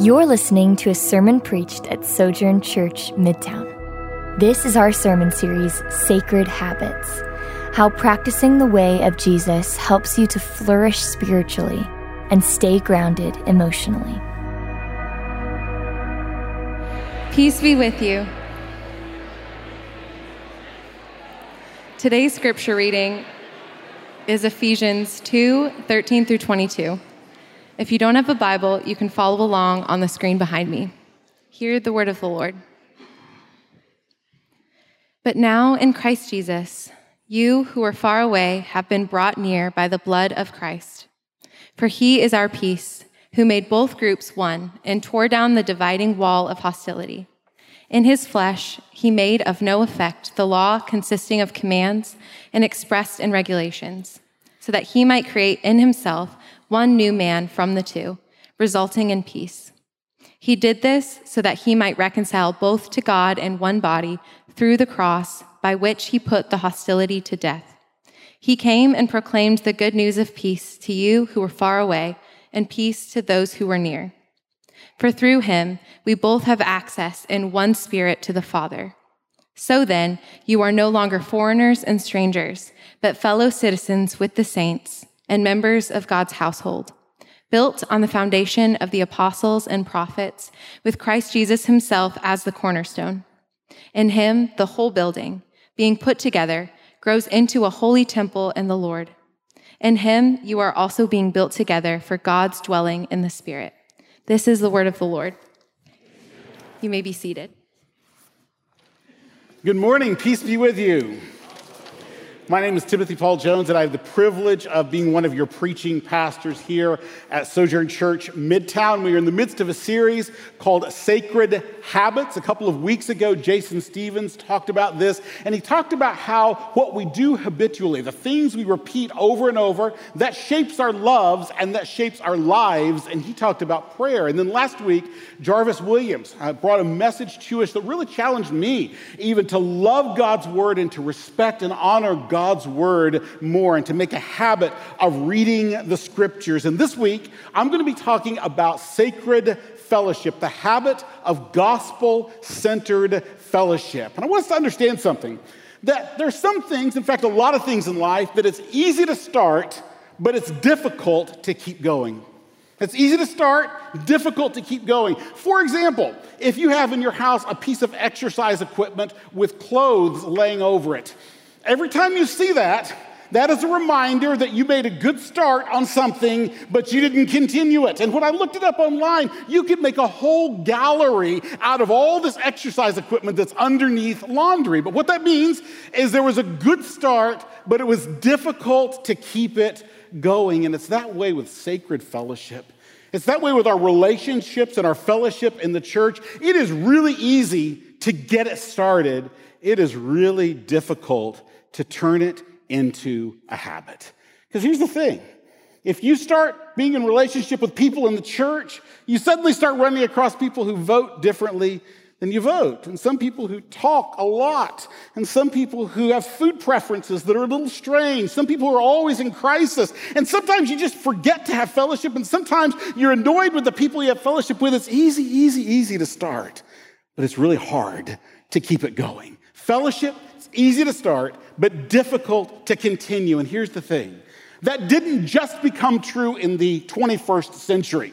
You're listening to a sermon preached at Sojourn Church Midtown. This is our sermon series, Sacred Habits How Practicing the Way of Jesus Helps You to Flourish Spiritually and Stay Grounded Emotionally. Peace be with you. Today's scripture reading is Ephesians 2 13 through 22. If you don't have a Bible, you can follow along on the screen behind me. Hear the word of the Lord. But now in Christ Jesus, you who are far away have been brought near by the blood of Christ. For he is our peace, who made both groups one and tore down the dividing wall of hostility. In his flesh, he made of no effect the law consisting of commands and expressed in regulations, so that he might create in himself one new man from the two, resulting in peace. He did this so that he might reconcile both to God in one body through the cross, by which he put the hostility to death. He came and proclaimed the good news of peace to you who were far away, and peace to those who were near. For through him we both have access in one spirit to the Father. So then, you are no longer foreigners and strangers, but fellow citizens with the saints and members of God's household, built on the foundation of the apostles and prophets, with Christ Jesus himself as the cornerstone. In him, the whole building, being put together, grows into a holy temple in the Lord. In him, you are also being built together for God's dwelling in the Spirit. This is the word of the Lord. You may be seated. Good morning. Peace be with you. My name is Timothy Paul Jones, and I have the privilege of being one of your preaching pastors here at Sojourn Church Midtown. We are in the midst of a series called Sacred Habits. A couple of weeks ago, Jason Stevens talked about this, and he talked about how what we do habitually, the things we repeat over and over, that shapes our loves and that shapes our lives. And he talked about prayer. And then last week, Jarvis Williams uh, brought a message to us that really challenged me even to love God's word and to respect and honor God God's word more and to make a habit of reading the scriptures. And this week, I'm going to be talking about sacred fellowship, the habit of gospel centered fellowship. And I want us to understand something that there's some things, in fact, a lot of things in life, that it's easy to start, but it's difficult to keep going. It's easy to start, difficult to keep going. For example, if you have in your house a piece of exercise equipment with clothes laying over it, Every time you see that, that is a reminder that you made a good start on something, but you didn't continue it. And when I looked it up online, you could make a whole gallery out of all this exercise equipment that's underneath laundry. But what that means is there was a good start, but it was difficult to keep it going. And it's that way with sacred fellowship. It's that way with our relationships and our fellowship in the church. It is really easy to get it started. It is really difficult to turn it into a habit. Because here's the thing if you start being in relationship with people in the church, you suddenly start running across people who vote differently than you vote, and some people who talk a lot, and some people who have food preferences that are a little strange, some people who are always in crisis, and sometimes you just forget to have fellowship, and sometimes you're annoyed with the people you have fellowship with. It's easy, easy, easy to start, but it's really hard to keep it going. Fellowship easy to start, but difficult to continue. And here's the thing that didn't just become true in the 21st century,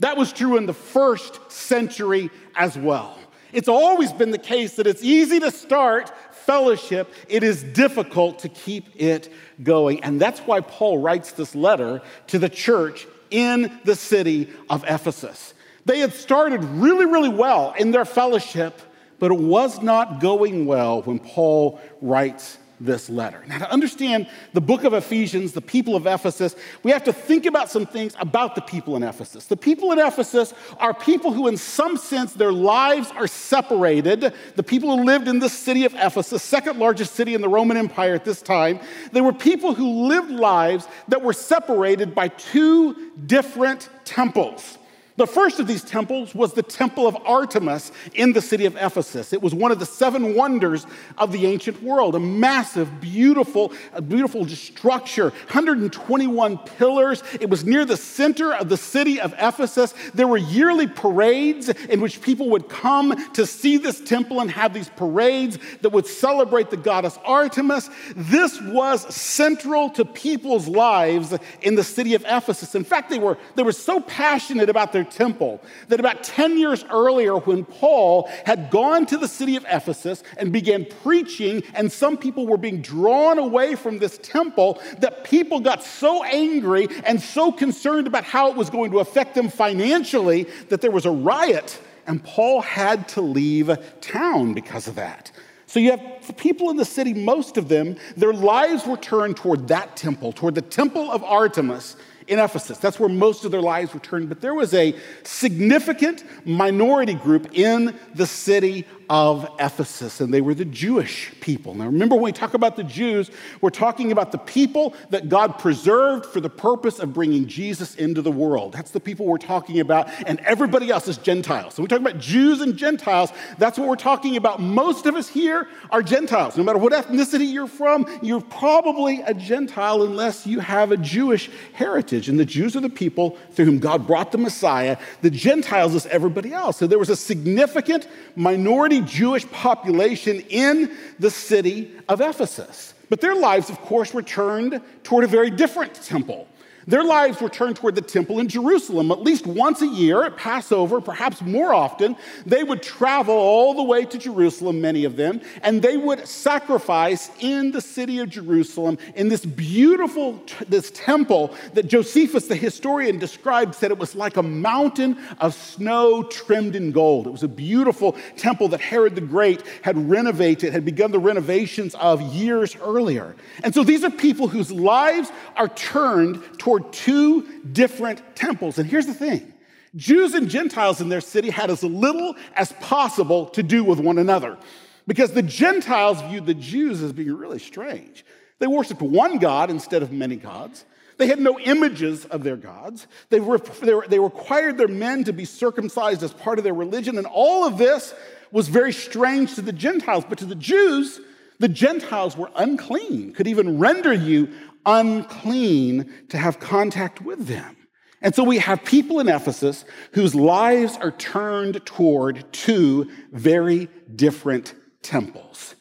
that was true in the first century as well. It's always been the case that it's easy to start fellowship, it is difficult to keep it going. And that's why Paul writes this letter to the church in the city of Ephesus. They had started really, really well in their fellowship, but it was not going well when Paul writes this letter. Now, to understand the book of Ephesians, the people of Ephesus, we have to think about some things about the people in Ephesus. The people in Ephesus are people who, in some sense, their lives are separated. The people who lived in this city of Ephesus, second largest city in the Roman Empire at this time, they were people who lived lives that were separated by two different temples. The first of these temples was the Temple of Artemis in the city of Ephesus. It was one of the seven wonders of the ancient world, a massive, beautiful, beautiful structure, 121 pillars. It was near the center of the city of Ephesus. There were yearly parades in which people would come to see this temple and have these parades that would celebrate the goddess Artemis. This was central to people's lives in the city of Ephesus. In fact, they were, they were so passionate about their temple that about 10 years earlier, when Paul had gone to the city of Ephesus and began preaching, and some people were being drawn away from this temple, that people got so angry and so concerned about how it was going to affect them financially that there was a riot, and Paul had to leave town because of that. So you have people in the city, most of them, their lives were turned toward that temple, toward the temple of Artemis in Ephesus. That's where most of their lives were turned. But there was a significant minority group in the city of Ephesus, and they were the Jewish people. Now, remember, when we talk about the Jews, we're talking about the people that God preserved for the purpose of bringing Jesus into the world. That's the people we're talking about, and everybody else is Gentiles. So we talk about Jews and Gentiles. That's what we're talking about. Most of us here are Gentiles. No matter what ethnicity you're from, you're probably a Gentile unless you have a Jewish heritage. And the Jews are the people through whom God brought the Messiah. The Gentiles is everybody else. So there was a significant minority Jewish population in the city of Ephesus. But their lives, of course, were turned toward a very different temple. Their lives were turned toward the temple in Jerusalem. At least once a year at Passover, perhaps more often, they would travel all the way to Jerusalem, many of them, and they would sacrifice in the city of Jerusalem in this beautiful this temple that Josephus, the historian, described, said it was like a mountain of snow trimmed in gold. It was a beautiful temple that Herod the Great had renovated, had begun the renovations of years earlier. And so these are people whose lives are turned toward two different temples. And here's the thing Jews and Gentiles in their city had as little as possible to do with one another because the Gentiles viewed the Jews as being really strange. They worshiped one God instead of many gods. They had no images of their gods. They, were, they, were, they required their men to be circumcised as part of their religion. And all of this was very strange to the Gentiles. But to the Jews, the Gentiles were unclean, could even render you unclean to have contact with them. And so we have people in Ephesus whose lives are turned toward two very different temples.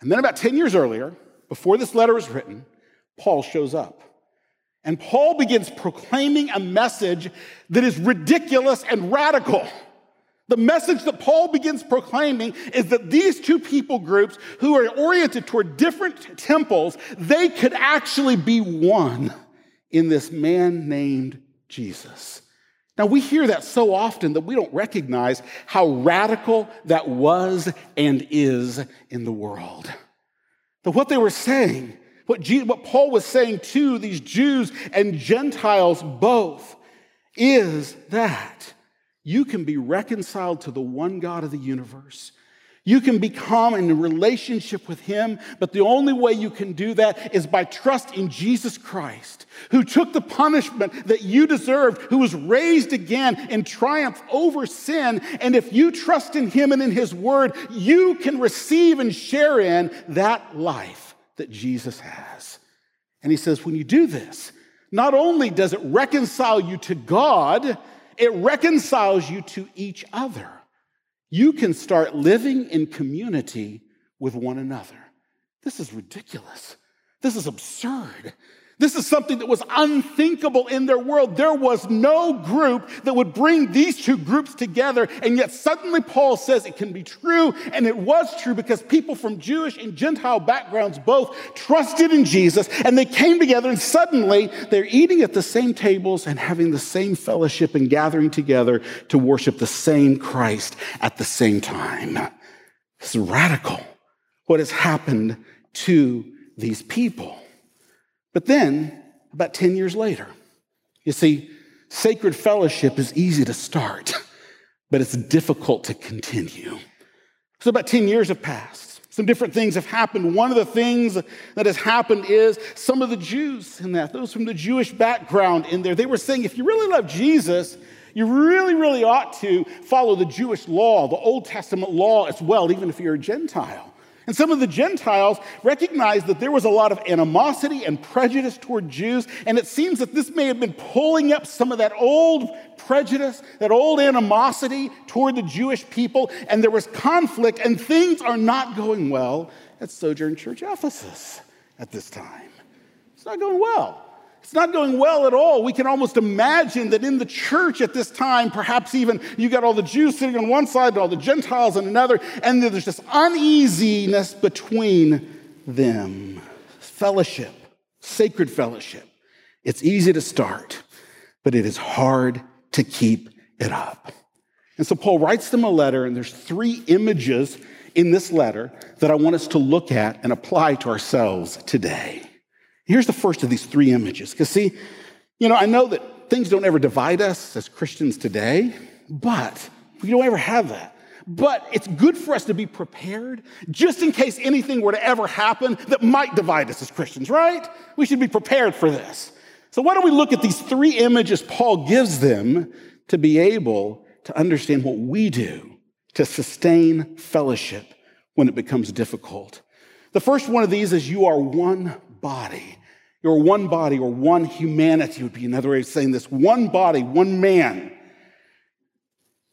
And then about 10 years earlier, before this letter was written, Paul shows up. And Paul begins proclaiming a message that is ridiculous and radical. The message that Paul begins proclaiming is that these two people groups who are oriented toward different temples, they could actually be one in this man named Jesus. Now, we hear that so often that we don't recognize how radical that was and is in the world. But what they were saying, what, G- what Paul was saying to these Jews and Gentiles both, is that you can be reconciled to the one God of the universe. You can become in a relationship with Him, but the only way you can do that is by trust in Jesus Christ, who took the punishment that you deserved, who was raised again in triumph over sin. And if you trust in Him and in His Word, you can receive and share in that life that Jesus has. And He says, when you do this, not only does it reconcile you to God, it reconciles you to each other. You can start living in community with one another. This is ridiculous. This is absurd. This is something that was unthinkable in their world. There was no group that would bring these two groups together. And yet suddenly Paul says it can be true. And it was true because people from Jewish and Gentile backgrounds both trusted in Jesus and they came together and suddenly they're eating at the same tables and having the same fellowship and gathering together to worship the same Christ at the same time. It's radical what has happened to these people. But then, about 10 years later, you see, sacred fellowship is easy to start, but it's difficult to continue. So, about 10 years have passed. Some different things have happened. One of the things that has happened is some of the Jews in that, those from the Jewish background in there, they were saying, if you really love Jesus, you really, really ought to follow the Jewish law, the Old Testament law as well, even if you're a Gentile. And some of the Gentiles recognized that there was a lot of animosity and prejudice toward Jews, and it seems that this may have been pulling up some of that old prejudice, that old animosity toward the Jewish people, and there was conflict, and things are not going well at Sojourn Church Ephesus at this time. It's not going well. It's not going well at all. We can almost imagine that in the church at this time, perhaps even you got all the Jews sitting on one side and all the Gentiles on another, and there's this uneasiness between them. Fellowship, sacred fellowship. It's easy to start, but it is hard to keep it up. And so Paul writes them a letter, and there's three images in this letter that I want us to look at and apply to ourselves today. Here's the first of these three images. Because, see, you know, I know that things don't ever divide us as Christians today, but we don't ever have that. But it's good for us to be prepared just in case anything were to ever happen that might divide us as Christians, right? We should be prepared for this. So, why don't we look at these three images Paul gives them to be able to understand what we do to sustain fellowship when it becomes difficult? The first one of these is you are one body. You're one body or one humanity would be another way of saying this. One body, one man.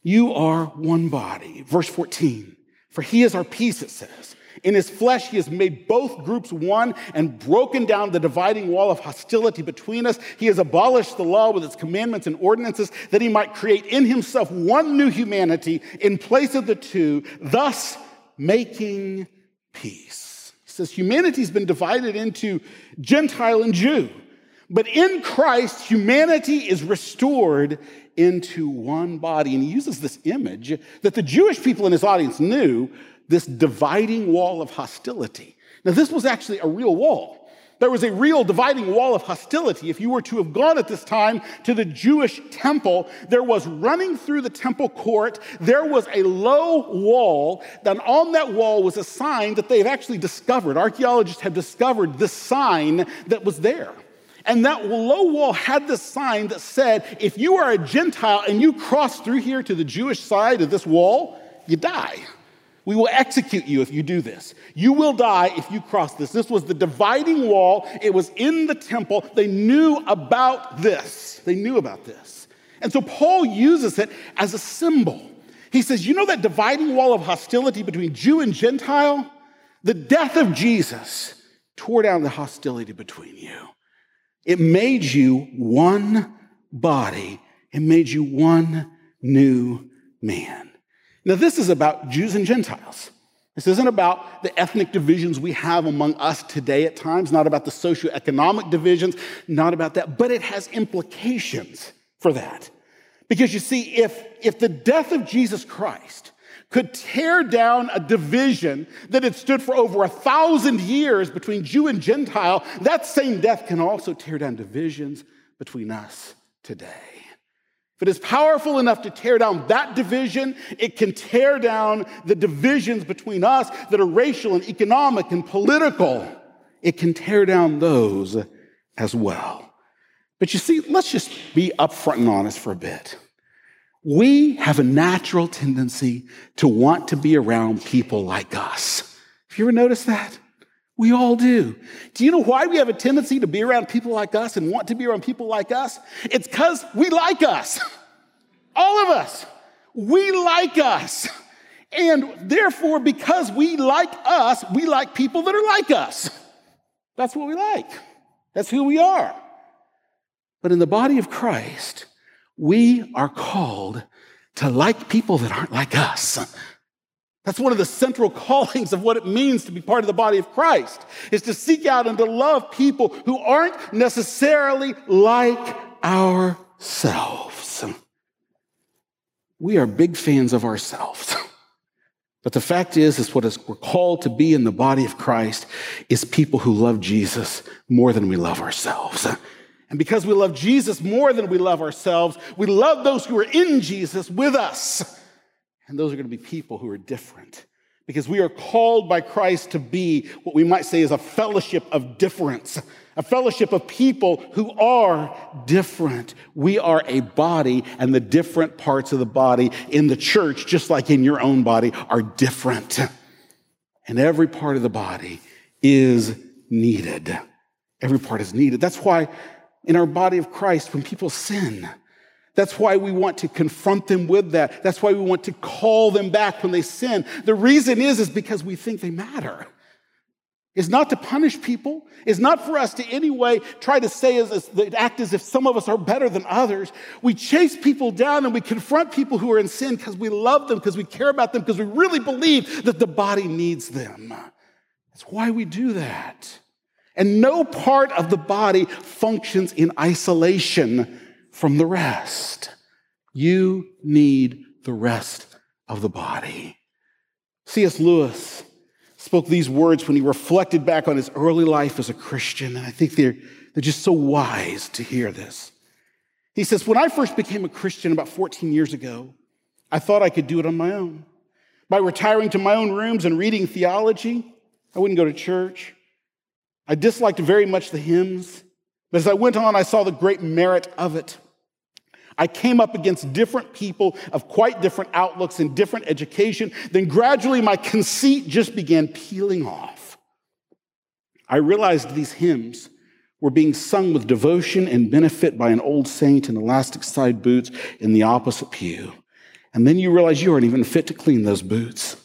You are one body. Verse 14. For he is our peace, it says. In his flesh, he has made both groups one and broken down the dividing wall of hostility between us. He has abolished the law with its commandments and ordinances that he might create in himself one new humanity in place of the two, thus making peace says humanity's been divided into Gentile and Jew. But in Christ, humanity is restored into one body. And he uses this image that the Jewish people in his audience knew this dividing wall of hostility. Now, this was actually a real wall. There was a real dividing wall of hostility. If you were to have gone at this time to the Jewish temple, there was running through the temple court, there was a low wall. Then on that wall was a sign that they've actually discovered. Archaeologists have discovered this sign that was there. And that low wall had this sign that said, if you are a Gentile and you cross through here to the Jewish side of this wall, you die. We will execute you if you do this. You will die if you cross this. This was the dividing wall. It was in the temple. They knew about this. They knew about this. And so Paul uses it as a symbol. He says, You know that dividing wall of hostility between Jew and Gentile? The death of Jesus tore down the hostility between you. It made you one body, it made you one new man. Now, this is about Jews and Gentiles. This isn't about the ethnic divisions we have among us today at times, not about the socioeconomic divisions, not about that, but it has implications for that. Because you see, if, if the death of Jesus Christ could tear down a division that had stood for over a thousand years between Jew and Gentile, that same death can also tear down divisions between us today. If it is powerful enough to tear down that division, it can tear down the divisions between us that are racial and economic and political. It can tear down those as well. But you see, let's just be upfront and honest for a bit. We have a natural tendency to want to be around people like us. Have you ever noticed that? We all do. Do you know why we have a tendency to be around people like us and want to be around people like us? It's because we like us. All of us. We like us. And therefore, because we like us, we like people that are like us. That's what we like. That's who we are. But in the body of Christ, we are called to like people that aren't like us. That's one of the central callings of what it means to be part of the body of Christ, is to seek out and to love people who aren't necessarily like ourselves. We are big fans of ourselves. But the fact is, is what we're called to be in the body of Christ is people who love Jesus more than we love ourselves. And because we love Jesus more than we love ourselves, we love those who are in Jesus with us. And those are going to be people who are different because we are called by Christ to be what we might say is a fellowship of difference, a fellowship of people who are different. We are a body, and the different parts of the body in the church, just like in your own body, are different. And every part of the body is needed. Every part is needed. That's why in our body of Christ, when people sin, that's why we want to confront them with that. That's why we want to call them back when they sin. The reason is, is because we think they matter. It's not to punish people. It's not for us to any way try to say as, as act as if some of us are better than others. We chase people down and we confront people who are in sin because we love them, because we care about them, because we really believe that the body needs them. That's why we do that. And no part of the body functions in isolation from the rest. You need the rest of the body. C.S. Lewis spoke these words when he reflected back on his early life as a Christian, and I think they're, they're just so wise to hear this. He says, When I first became a Christian about 14 years ago, I thought I could do it on my own. By retiring to my own rooms and reading theology, I wouldn't go to church. I disliked very much the hymns, but as I went on, I saw the great merit of it. I came up against different people of quite different outlooks and different education. Then gradually my conceit just began peeling off. I realized these hymns were being sung with devotion and benefit by an old saint in elastic side boots in the opposite pew. And then you realize you aren't even fit to clean those boots.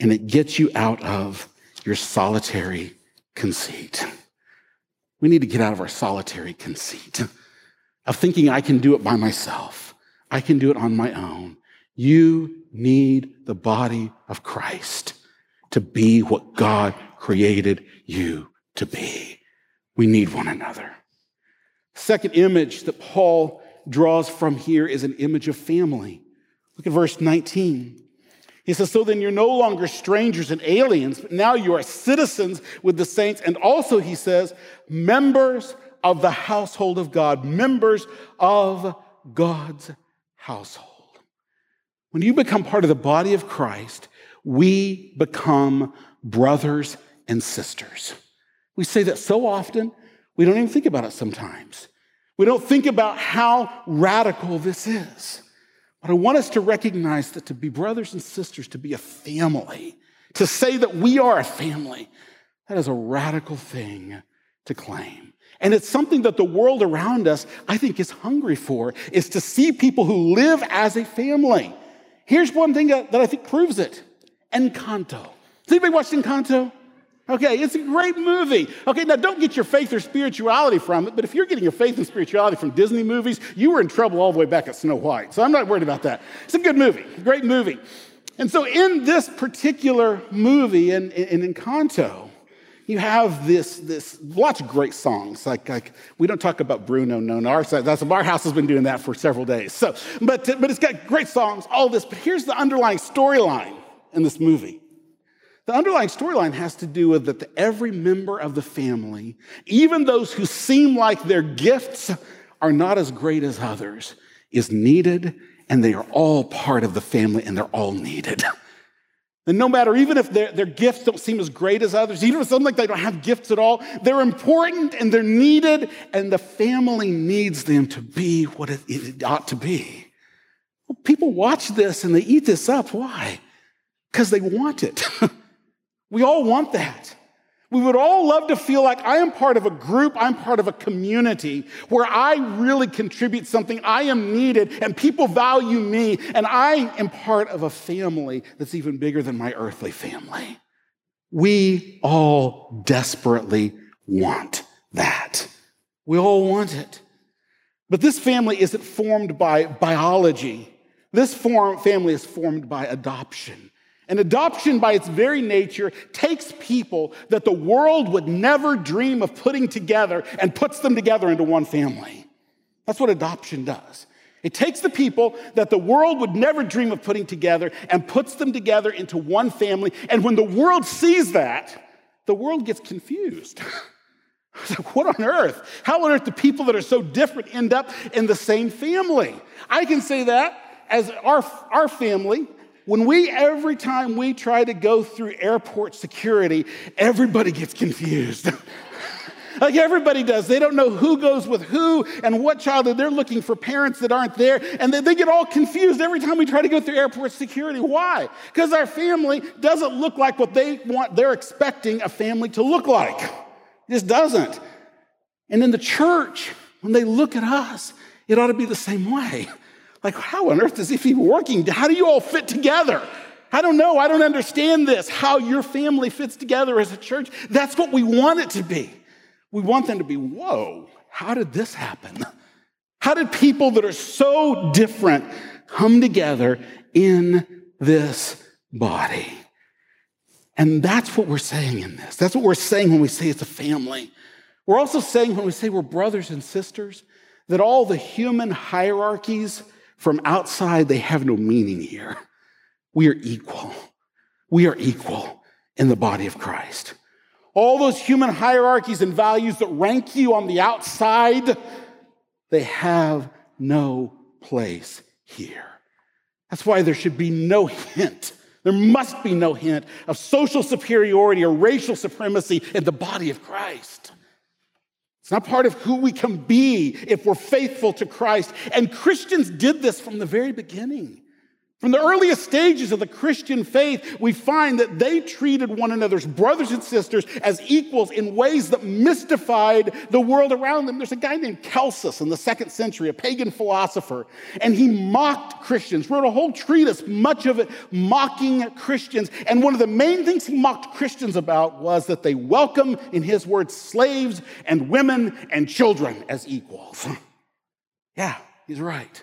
And it gets you out of your solitary conceit. We need to get out of our solitary conceit of thinking I can do it by myself. I can do it on my own. You need the body of Christ to be what God created you to be. We need one another. Second image that Paul draws from here is an image of family. Look at verse 19. He says, So then you're no longer strangers and aliens, but now you are citizens with the saints. And also, he says, members of the household of God, members of God's household. When you become part of the body of Christ, we become brothers and sisters. We say that so often, we don't even think about it sometimes. We don't think about how radical this is. But I want us to recognize that to be brothers and sisters, to be a family, to say that we are a family, that is a radical thing to claim. And it's something that the world around us, I think, is hungry for, is to see people who live as a family. Here's one thing that, I think proves it Encanto. Has anybody watched Encanto? Okay, it's a great movie. Okay, now don't get your faith or spirituality from it, but if you're getting your faith and spirituality from Disney movies, you were in trouble all the way back at Snow White. So I'm not worried about that. It's a good movie, great movie. And so in this particular movie, in, in, Encanto, you have this, this lots of great songs. Like, like we don't talk about Bruno, no, no. Our, that's, our house has been doing that for several days. So, but, but it's got great songs, all this. But here's the underlying storyline in this movie. The underlying storyline has to do with that every member of the family, even those who seem like their gifts are not as great as others, is needed, and they are all part of the family, and they're all needed. And no matter, even if their, their gifts don't seem as great as others, even if something like they don't have gifts at all, they're important and they're needed, and the family needs them to be what it, it ought to be. Well, people watch this and they eat this up. Why? Because they want it. we all want that. We would all love to feel like I am part of a group, I'm part of a community where I really contribute something, I am needed, and people value me, and I am part of a family that's even bigger than my earthly family. We all desperately want that. We all want it. But this family isn't formed by biology. This form, family is formed by adoption. And adoption, by its very nature, takes people that the world would never dream of putting together and puts them together into one family. That's what adoption does. It takes the people that the world would never dream of putting together and puts them together into one family. And when the world sees that, the world gets confused. what on earth? How on earth do people that are so different end up in the same family? I can say that as our, our family when we, every time we try to go through airport security, everybody gets confused. like everybody does. They don't know who goes with who and what child, they're looking for parents that aren't there. And they, they get all confused every time we try to go through airport security. Why? Because our family doesn't look like what they want, they're expecting a family to look like. It just doesn't. And in the church, when they look at us, it ought to be the same way. Like, how on earth is he working? How do you all fit together? I don't know. I don't understand this. How your family fits together as a church. That's what we want it to be. We want them to be, whoa, how did this happen? How did people that are so different come together in this body? And that's what we're saying in this. That's what we're saying when we say it's a family. We're also saying when we say we're brothers and sisters that all the human hierarchies from outside, they have no meaning here. We are equal. We are equal in the body of Christ. All those human hierarchies and values that rank you on the outside, they have no place here. That's why there should be no hint. There must be no hint of social superiority or racial supremacy in the body of Christ. It's not part of who we can be if we're faithful to Christ. And Christians did this from the very beginning. From the earliest stages of the Christian faith, we find that they treated one another's brothers and sisters as equals in ways that mystified the world around them. There's a guy named Celsus in the second century, a pagan philosopher, and he mocked Christians, wrote a whole treatise, much of it mocking Christians. And one of the main things he mocked Christians about was that they welcome, in his words, slaves and women and children as equals. yeah, he's right.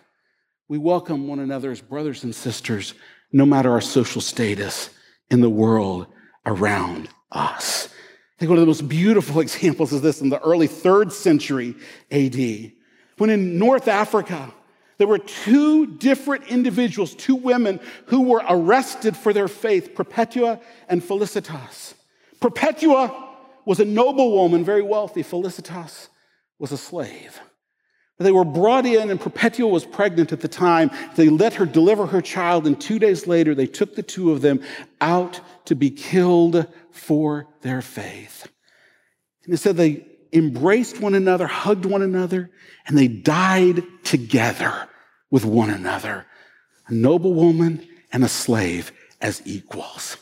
We welcome one another as brothers and sisters, no matter our social status in the world around us. I think one of the most beautiful examples is this in the early third century AD, when in North Africa, there were two different individuals, two women who were arrested for their faith, Perpetua and Felicitas. Perpetua was a noble woman, very wealthy. Felicitas was a slave. They were brought in, and Perpetua was pregnant at the time. They let her deliver her child, and two days later, they took the two of them out to be killed for their faith. And it said they embraced one another, hugged one another, and they died together with one another. A noble woman and a slave as equals.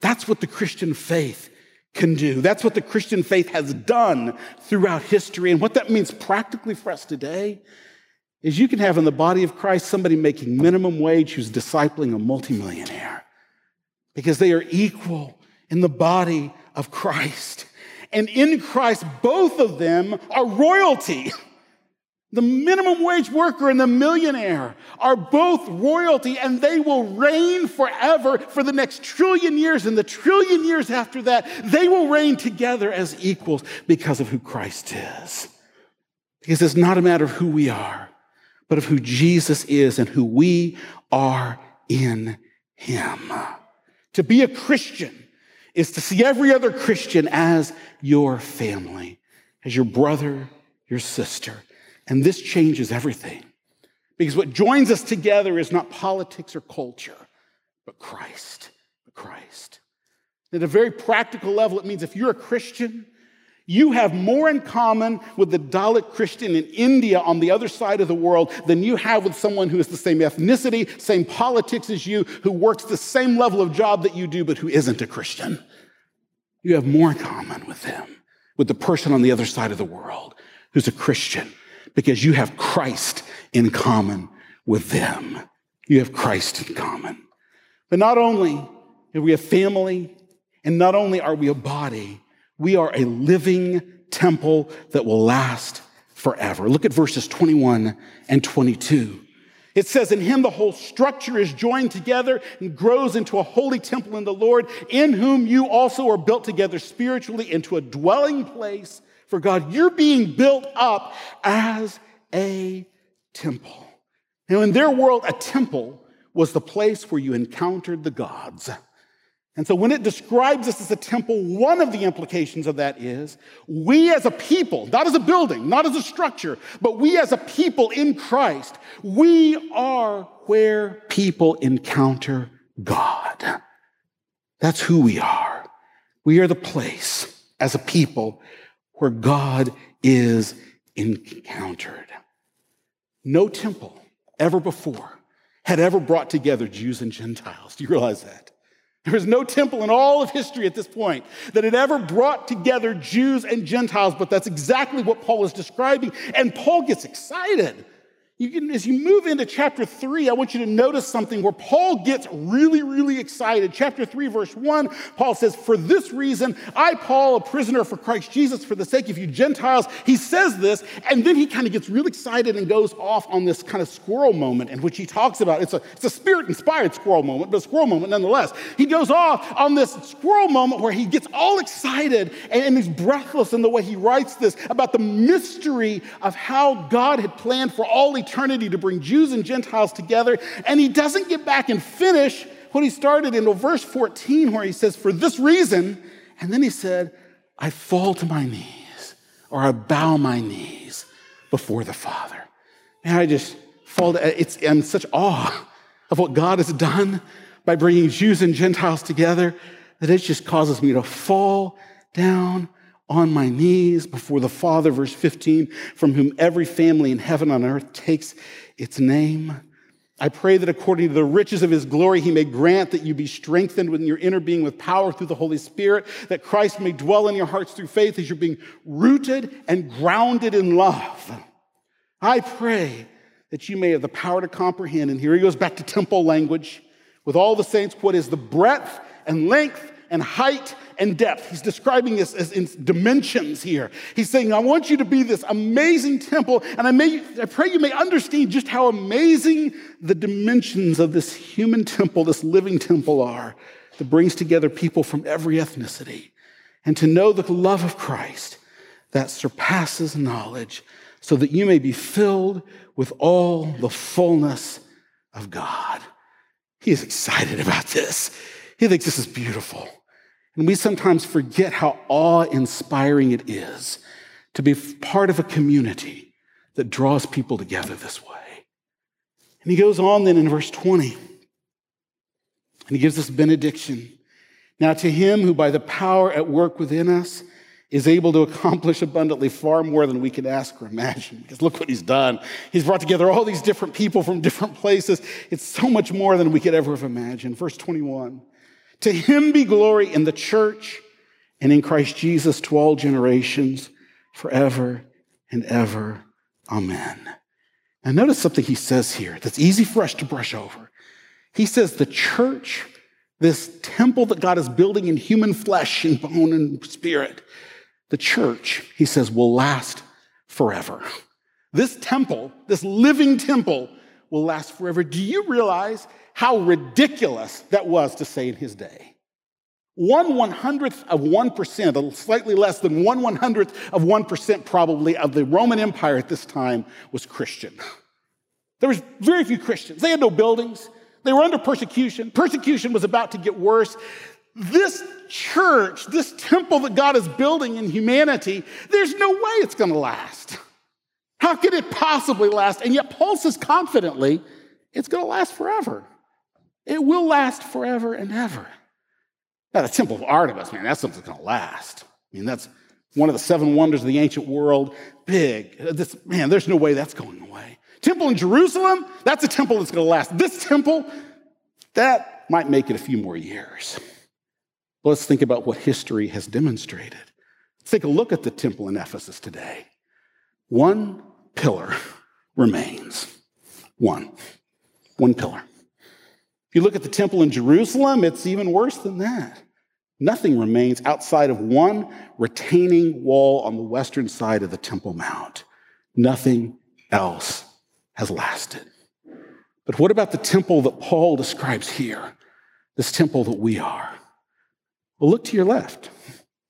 That's what the Christian faith can do. That's what the Christian faith has done throughout history. And what that means practically for us today is you can have in the body of Christ somebody making minimum wage who's discipling a multimillionaire because they are equal in the body of Christ. And in Christ, both of them are royalty. The minimum wage worker and the millionaire are both royalty and they will reign forever for the next trillion years. And the trillion years after that, they will reign together as equals because of who Christ is. Because it's not a matter of who we are, but of who Jesus is and who we are in Him. To be a Christian is to see every other Christian as your family, as your brother, your sister and this changes everything. Because what joins us together is not politics or culture, but Christ. Christ. At a very practical level, it means if you're a Christian, you have more in common with the Dalit Christian in India on the other side of the world than you have with someone who is the same ethnicity, same politics as you, who works the same level of job that you do, but who isn't a Christian. You have more in common with them, with the person on the other side of the world who's a Christian because you have Christ in common with them. You have Christ in common. But not only are we a family, and not only are we a body, we are a living temple that will last forever. Look at verses 21 and 22. It says, In him the whole structure is joined together and grows into a holy temple in the Lord, in whom you also are built together spiritually into a dwelling place for God. You're being built up as a temple. Now, in their world, a temple was the place where you encountered the gods. And so when it describes us as a temple, one of the implications of that is we as a people, not as a building, not as a structure, but we as a people in Christ, we are where people encounter God. That's who we are. We are the place as a people where God is encountered. No temple ever before had ever brought together Jews and Gentiles. Do you realize that? There was no temple in all of history at this point that had ever brought together Jews and Gentiles, but that's exactly what Paul is describing. And Paul gets excited you can, as you move into chapter three, I want you to notice something where Paul gets really, really excited. Chapter three, verse one, Paul says, For this reason, I, Paul, a prisoner for Christ Jesus, for the sake of you Gentiles, he says this, and then he kind of gets real excited and goes off on this kind of squirrel moment in which he talks about it's a, it's a spirit inspired squirrel moment, but a squirrel moment nonetheless. He goes off on this squirrel moment where he gets all excited and, and he's breathless in the way he writes this about the mystery of how God had planned for all eternity to bring Jews and Gentiles together. And he doesn't get back and finish what he started in verse 14, where he says, For this reason, and then he said, I fall to my knees, or I bow my knees before the Father. And I just fall to, it's, I'm such awe of what God has done by bringing Jews and Gentiles together that it just causes me to fall down on my knees before the Father, verse 15, from whom every family in heaven and earth takes its name. I pray that according to the riches of his glory, he may grant that you be strengthened within your inner being with power through the Holy Spirit, that Christ may dwell in your hearts through faith as you're being rooted and grounded in love. I pray that you may have the power to comprehend. And here he goes back to temple language with all the saints, what is the breadth and length and height and depth. He's describing this as in dimensions here. He's saying, I want you to be this amazing temple, and I, may, I pray you may understand just how amazing the dimensions of this human temple, this living temple are, that brings together people from every ethnicity. And to know the love of Christ that surpasses knowledge, so that you may be filled with all the fullness of God. He is excited about this. He thinks this is beautiful. And we sometimes forget how awe inspiring it is to be part of a community that draws people together this way. And he goes on then in verse 20, and he gives this benediction. Now, to him who by the power at work within us is able to accomplish abundantly far more than we can ask or imagine. Because look what he's done. He's brought together all these different people from different places. It's so much more than we could ever have imagined. Verse 21. To him be glory in the church and in Christ Jesus to all generations, forever and ever. Amen. Now, notice something he says here that's easy for us to brush over. He says, The church, this temple that God is building in human flesh and bone and spirit, the church, he says, will last forever. This temple, this living temple, will last forever. Do you realize how ridiculous that was to say in his day. One one hundredth of 1%, slightly less than one one hundredth of 1% probably of the Roman Empire at this time was Christian. There was very few Christians. They had no buildings. They were under persecution. Persecution was about to get worse. This church, this temple that God is building in humanity, there's no way it's going to last. How could it possibly last? And yet Paul says confidently, it's going to last forever. It will last forever and ever. Now, the Temple of Artemis, man, that's something that's going to last. I mean, that's one of the seven wonders of the ancient world. Big. This, man, there's no way that's going away. Temple in Jerusalem, that's a temple that's going to last. This temple, that might make it a few more years. But let's think about what history has demonstrated. Let's take a look at the temple in Ephesus today. One pillar remains. One. One pillar If you look at the temple in Jerusalem, it's even worse than that. Nothing remains outside of one retaining wall on the western side of the Temple Mount. Nothing else has lasted. But what about the temple that Paul describes here? This temple that we are. Well, look to your left.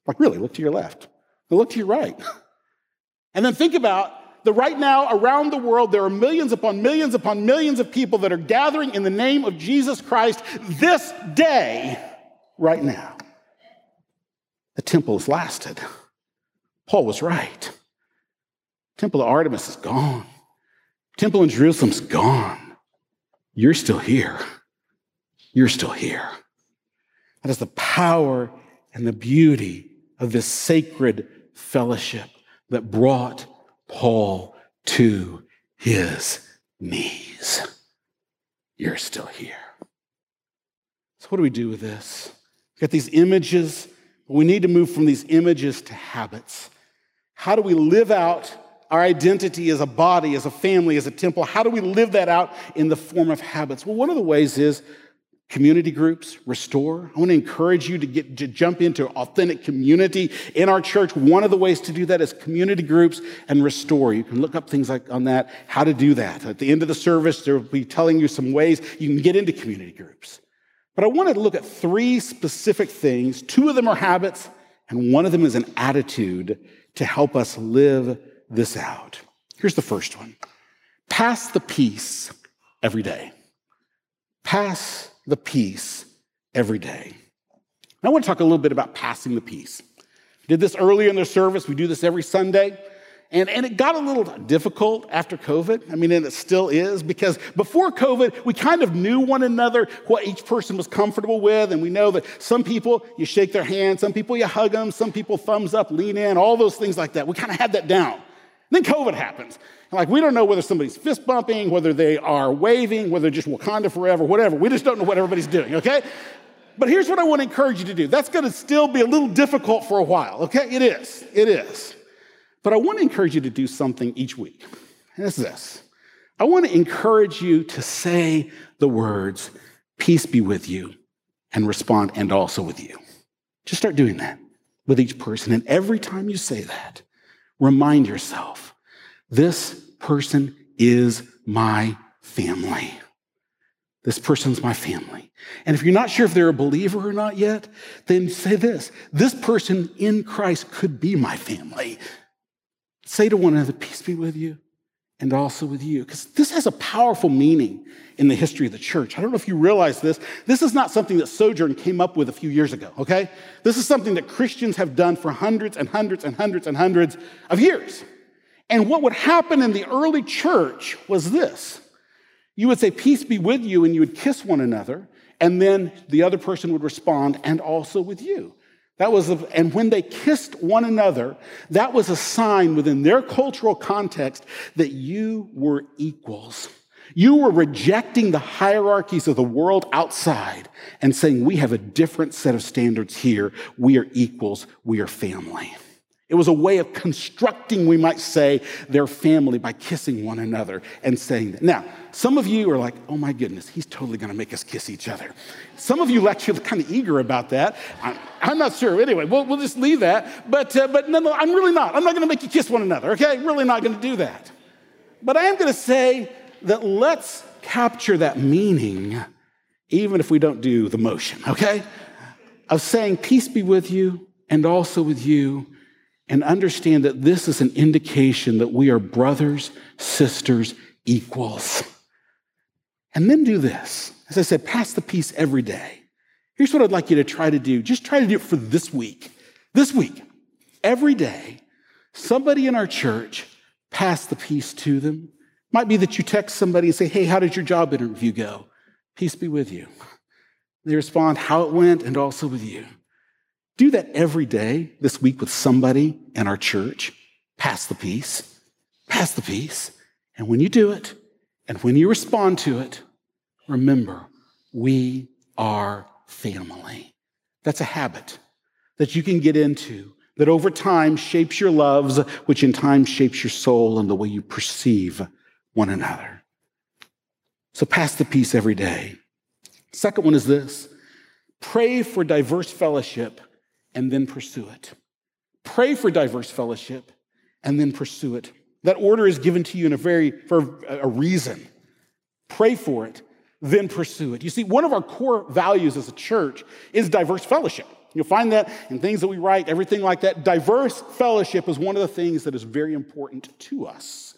Like, really, look to your left. Well, look to your right. And then think about that right now around the world, there are millions upon millions upon millions of people that are gathering in the name of Jesus Christ this day, right now. The temple has lasted. Paul was right. Temple of Artemis is gone. Temple in Jerusalem's gone. You're still here. you're still here. That is the power and the beauty of this sacred fellowship that brought Paul to his knees. You're still here. So, what do we do with this? We've got these images. We need to move from these images to habits. How do we live out our identity as a body, as a family, as a temple? How do we live that out in the form of habits? Well, one of the ways is community groups restore. I want to encourage you to get to jump into authentic community. In our church one of the ways to do that is community groups and restore. You can look up things like on that how to do that. At the end of the service there will be telling you some ways you can get into community groups. But i wanted to look at three specific things. Two of them are habits and one of them is an attitude to help us live this out. Here's the first one. Pass the peace every day. Pass the peace every day. I want to talk a little bit about passing the peace. Did this earlier in the service. We do this every Sunday. And, and it got a little difficult after COVID. I mean, and it still is because before COVID, we kind of knew one another, what each person was comfortable with. And we know that some people, you shake their hand, some people, you hug them, some people, thumbs up, lean in, all those things like that. We kind of had that down. Then COVID happens. Like, we don't know whether somebody's fist bumping, whether they are waving, whether just Wakanda forever, whatever. We just don't know what everybody's doing, okay? But here's what I want to encourage you to do. That's going to still be a little difficult for a while, okay? It is. It is. But I want to encourage you to do something each week. And it's this I want to encourage you to say the words, Peace be with you, and respond, and also with you. Just start doing that with each person. And every time you say that, remind yourself this person is my family. This person's my family. And if you're not sure if they're a believer or not yet, then say this this person in Christ could be my family. Say to one another, Peace be with you and also with you. Because this has a powerful meaning in the history of the church. I don't know if you realize this. This is not something that Sojourn came up with a few years ago, okay? This is something that Christians have done for hundreds and hundreds and hundreds and hundreds of years. And what would happen in the early church was this you would say, Peace be with you, and you would kiss one another, and then the other person would respond, and also with you. That was, and when they kissed one another, that was a sign within their cultural context that you were equals. You were rejecting the hierarchies of the world outside and saying, We have a different set of standards here. We are equals. We are family. It was a way of constructing, we might say, their family by kissing one another and saying that. Now, some of you are like, oh my goodness, he's totally to make us kiss each other. Some of you actually kind of eager about that. I'm, I'm not sure. Anyway, we'll, we'll, just leave that. But, uh, but no, no, I'm really not. I'm not to make you kiss one another, okay? Really not to do that. But I am to say that let's capture that meaning, even if we don't do the motion, okay? Of saying, peace be with you and also with you and understand that this is an indication that we are brothers, sisters, equals. And then do this. As I said, pass the peace every day. Here's what I'd like you to try to do. Just try to do it for this week. This week, every day, somebody in our church pass the peace to them. Might be that you text somebody and say, Hey, how did your job interview go? Peace be with you. They respond how it went and also with you. Do that every day this week with somebody in our church. Pass the peace. Pass the peace. And when you do it, and when you respond to it, remember, we are family. That's a habit that you can get into that over time shapes your loves, which in time shapes your soul and the way you perceive one another. So pass the peace every day. Second one is this pray for diverse fellowship and then pursue it. Pray for diverse fellowship and then pursue it. That order is given to you in a very for a reason. Pray for it, then pursue it. You see, one of our core values as a church is diverse fellowship. You'll find that in things that we write, everything like that. Diverse fellowship is one of the things that is very important to us.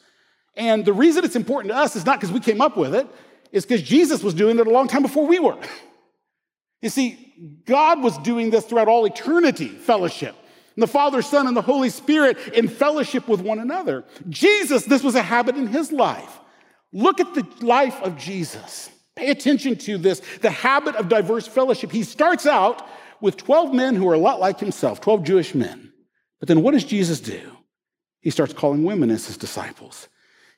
And the reason it's important to us is not because we came up with it, it's because Jesus was doing it a long time before we were. You see, God was doing this throughout all eternity, fellowship. And the Father, Son, and the Holy Spirit in fellowship with one another. Jesus, this was a habit in his life. Look at the life of Jesus. Pay attention to this the habit of diverse fellowship. He starts out with 12 men who are a lot like himself, 12 Jewish men. But then what does Jesus do? He starts calling women as his disciples.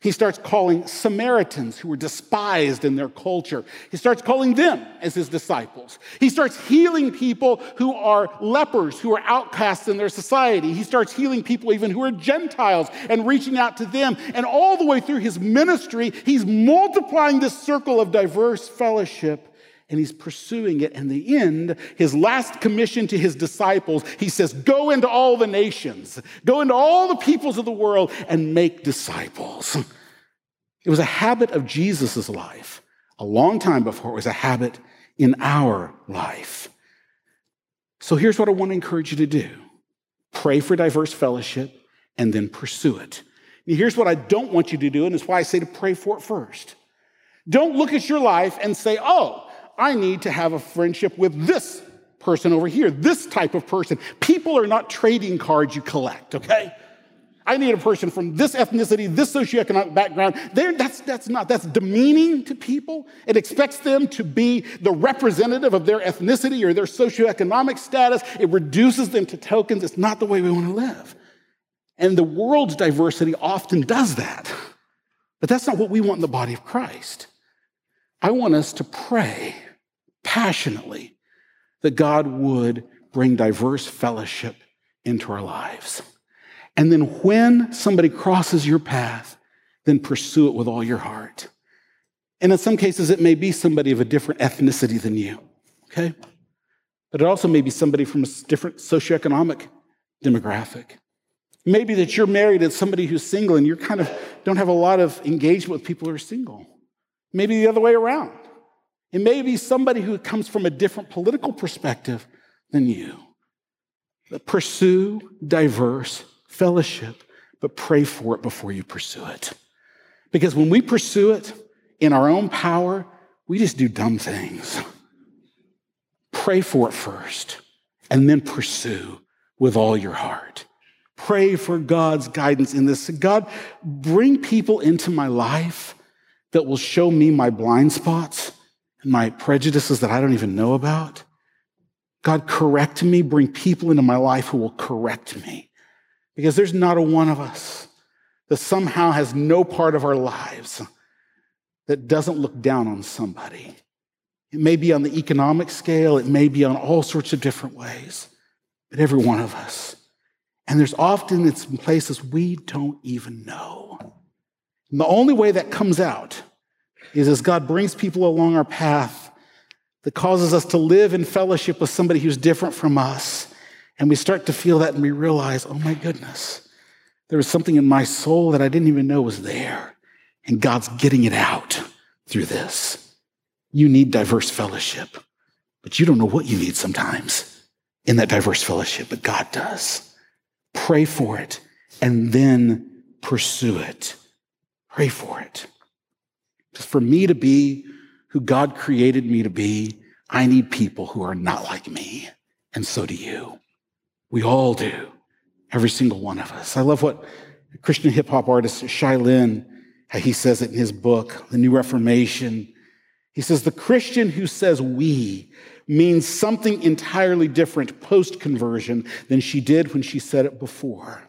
He starts calling Samaritans who were despised in their culture. He starts calling them as his disciples. He starts healing people who are lepers, who are outcasts in their society. He starts healing people even who are Gentiles and reaching out to them. And all the way through his ministry, he's multiplying this circle of diverse fellowship and he's pursuing it. And the end, his last commission to his disciples, he says, Go into all the nations, go into all the peoples of the world and make disciples. It was a habit of Jesus' life a long time before it was a habit in our life. So here's what I want to encourage you to do pray for diverse fellowship and then pursue it. Here's what I don't want you to do, and it's why I say to pray for it first. Don't look at your life and say, oh, I need to have a friendship with this person over here, this type of person. People are not trading cards you collect, okay? I need a person from this ethnicity, this socioeconomic background. That's, that's not, that's demeaning to people. It expects them to be the representative of their ethnicity or their socioeconomic status. It reduces them to tokens. It's not the way we want to live. And the world's diversity often does that. But that's not what we want in the body of Christ. I want us to pray passionately that God would bring diverse fellowship into our lives. And then when somebody crosses your path, then pursue it with all your heart. And in some cases, it may be somebody of a different ethnicity than you, okay? But it also may be somebody from a different socioeconomic demographic. Maybe that you're married and somebody who's single and you're kind of don't have a lot of engagement with people who are single. Maybe the other way around. It may be somebody who comes from a different political perspective than you. But pursue diverse fellowship, but pray for it before you pursue it. Because when we pursue it in our own power, we just do dumb things. Pray for it first, and then pursue with all your heart. Pray for God's guidance in this. God, bring people into my life that will show me my blind spots my prejudices that I don't even know about. God, correct me, bring people into my life who will correct me. Because there's not a one of us that somehow has no part of our lives that doesn't look down on somebody. It may be on the economic scale, it may be on all sorts of different ways, but every one of us. And there's often it's in places we don't even know. And the only way that comes out is as God brings people along our path that causes us to live in fellowship with somebody who's different from us. And we start to feel that and we realize, oh my goodness, there was something in my soul that I didn't even know was there. And God's getting it out through this. You need diverse fellowship, but you don't know what you need sometimes in that diverse fellowship, but God does. Pray for it and then pursue it. Pray for it. For me to be who God created me to be, I need people who are not like me. And so do you. We all do. Every single one of us. I love what Christian hip hop artist Shai Linne, he says it in his book, The New Reformation. He says, the Christian who says we means something entirely different post conversion than she did when she said it before.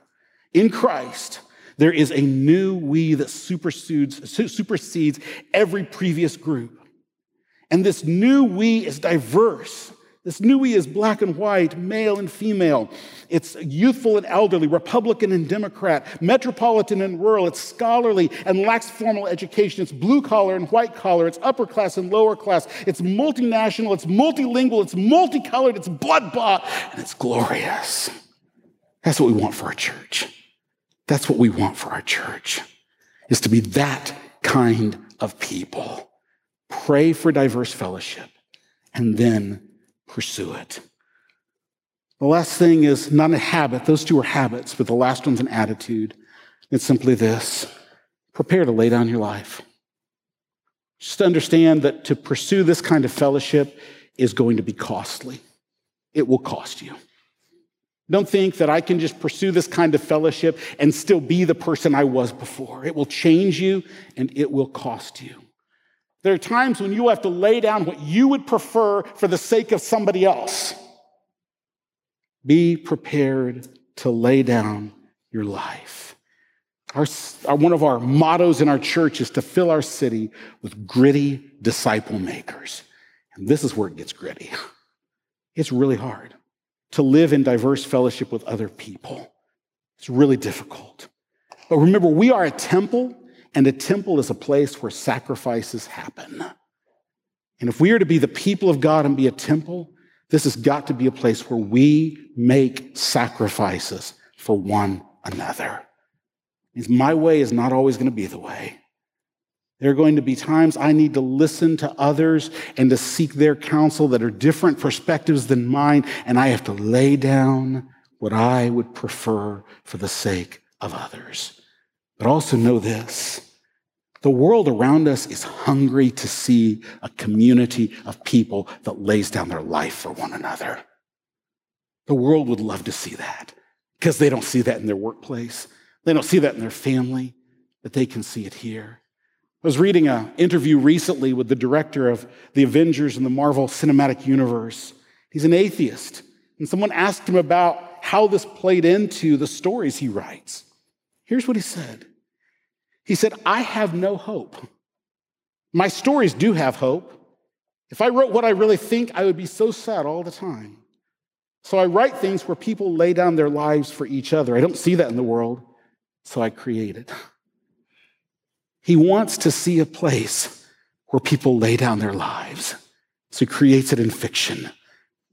In Christ, there is a new we that supersedes, supersedes every previous group. And this new we is diverse. This new we is black and white, male and female. It's youthful and elderly, Republican and Democrat, metropolitan and rural. It's scholarly and lacks formal education. It's blue collar and white collar. It's upper class and lower class. It's multinational. It's multilingual. It's multicolored. It's blood bought. And it's glorious. That's what we want for our church. That's what we want for our church, is to be that kind of people. Pray for diverse fellowship and then pursue it. The last thing is not a habit. Those two are habits, but the last one's an attitude. It's simply this prepare to lay down your life. Just understand that to pursue this kind of fellowship is going to be costly. It will cost you. Don't think that I can just pursue this kind of fellowship and still be the person I was before. It will change you and it will cost you. There are times when you have to lay down what you would prefer for the sake of somebody else. Be prepared to lay down your life. Our, our, one of our mottos in our church is to fill our city with gritty disciple makers. And this is where it gets gritty. It's really hard to live in diverse fellowship with other people. It's really difficult. But remember, we are a temple, and a temple is a place where sacrifices happen. And if we are to be the people of God and be a temple, this has got to be a place where we make sacrifices for one another. Means my way is not always going to be the way. There are going to be times I need to listen to others and to seek their counsel that are different perspectives than mine, and I have to lay down what I would prefer for the sake of others. But also know this the world around us is hungry to see a community of people that lays down their life for one another. The world would love to see that because they don't see that in their workplace. They don't see that in their family, but they can see it here. I was reading an interview recently with the director of the Avengers and the Marvel Cinematic Universe. He's an atheist. And someone asked him about how this played into the stories he writes. Here's what he said He said, I have no hope. My stories do have hope. If I wrote what I really think, I would be so sad all the time. So I write things where people lay down their lives for each other. I don't see that in the world, so I create it. He wants to see a place where people lay down their lives. So he creates it in fiction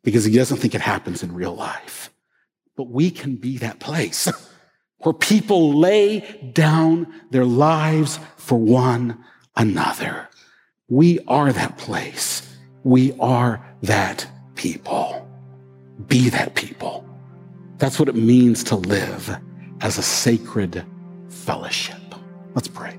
because he doesn't think it happens in real life. But we can be that place where people lay down their lives for one another. We are that place. We are that people. Be that people. That's what it means to live as a sacred fellowship. Let's pray.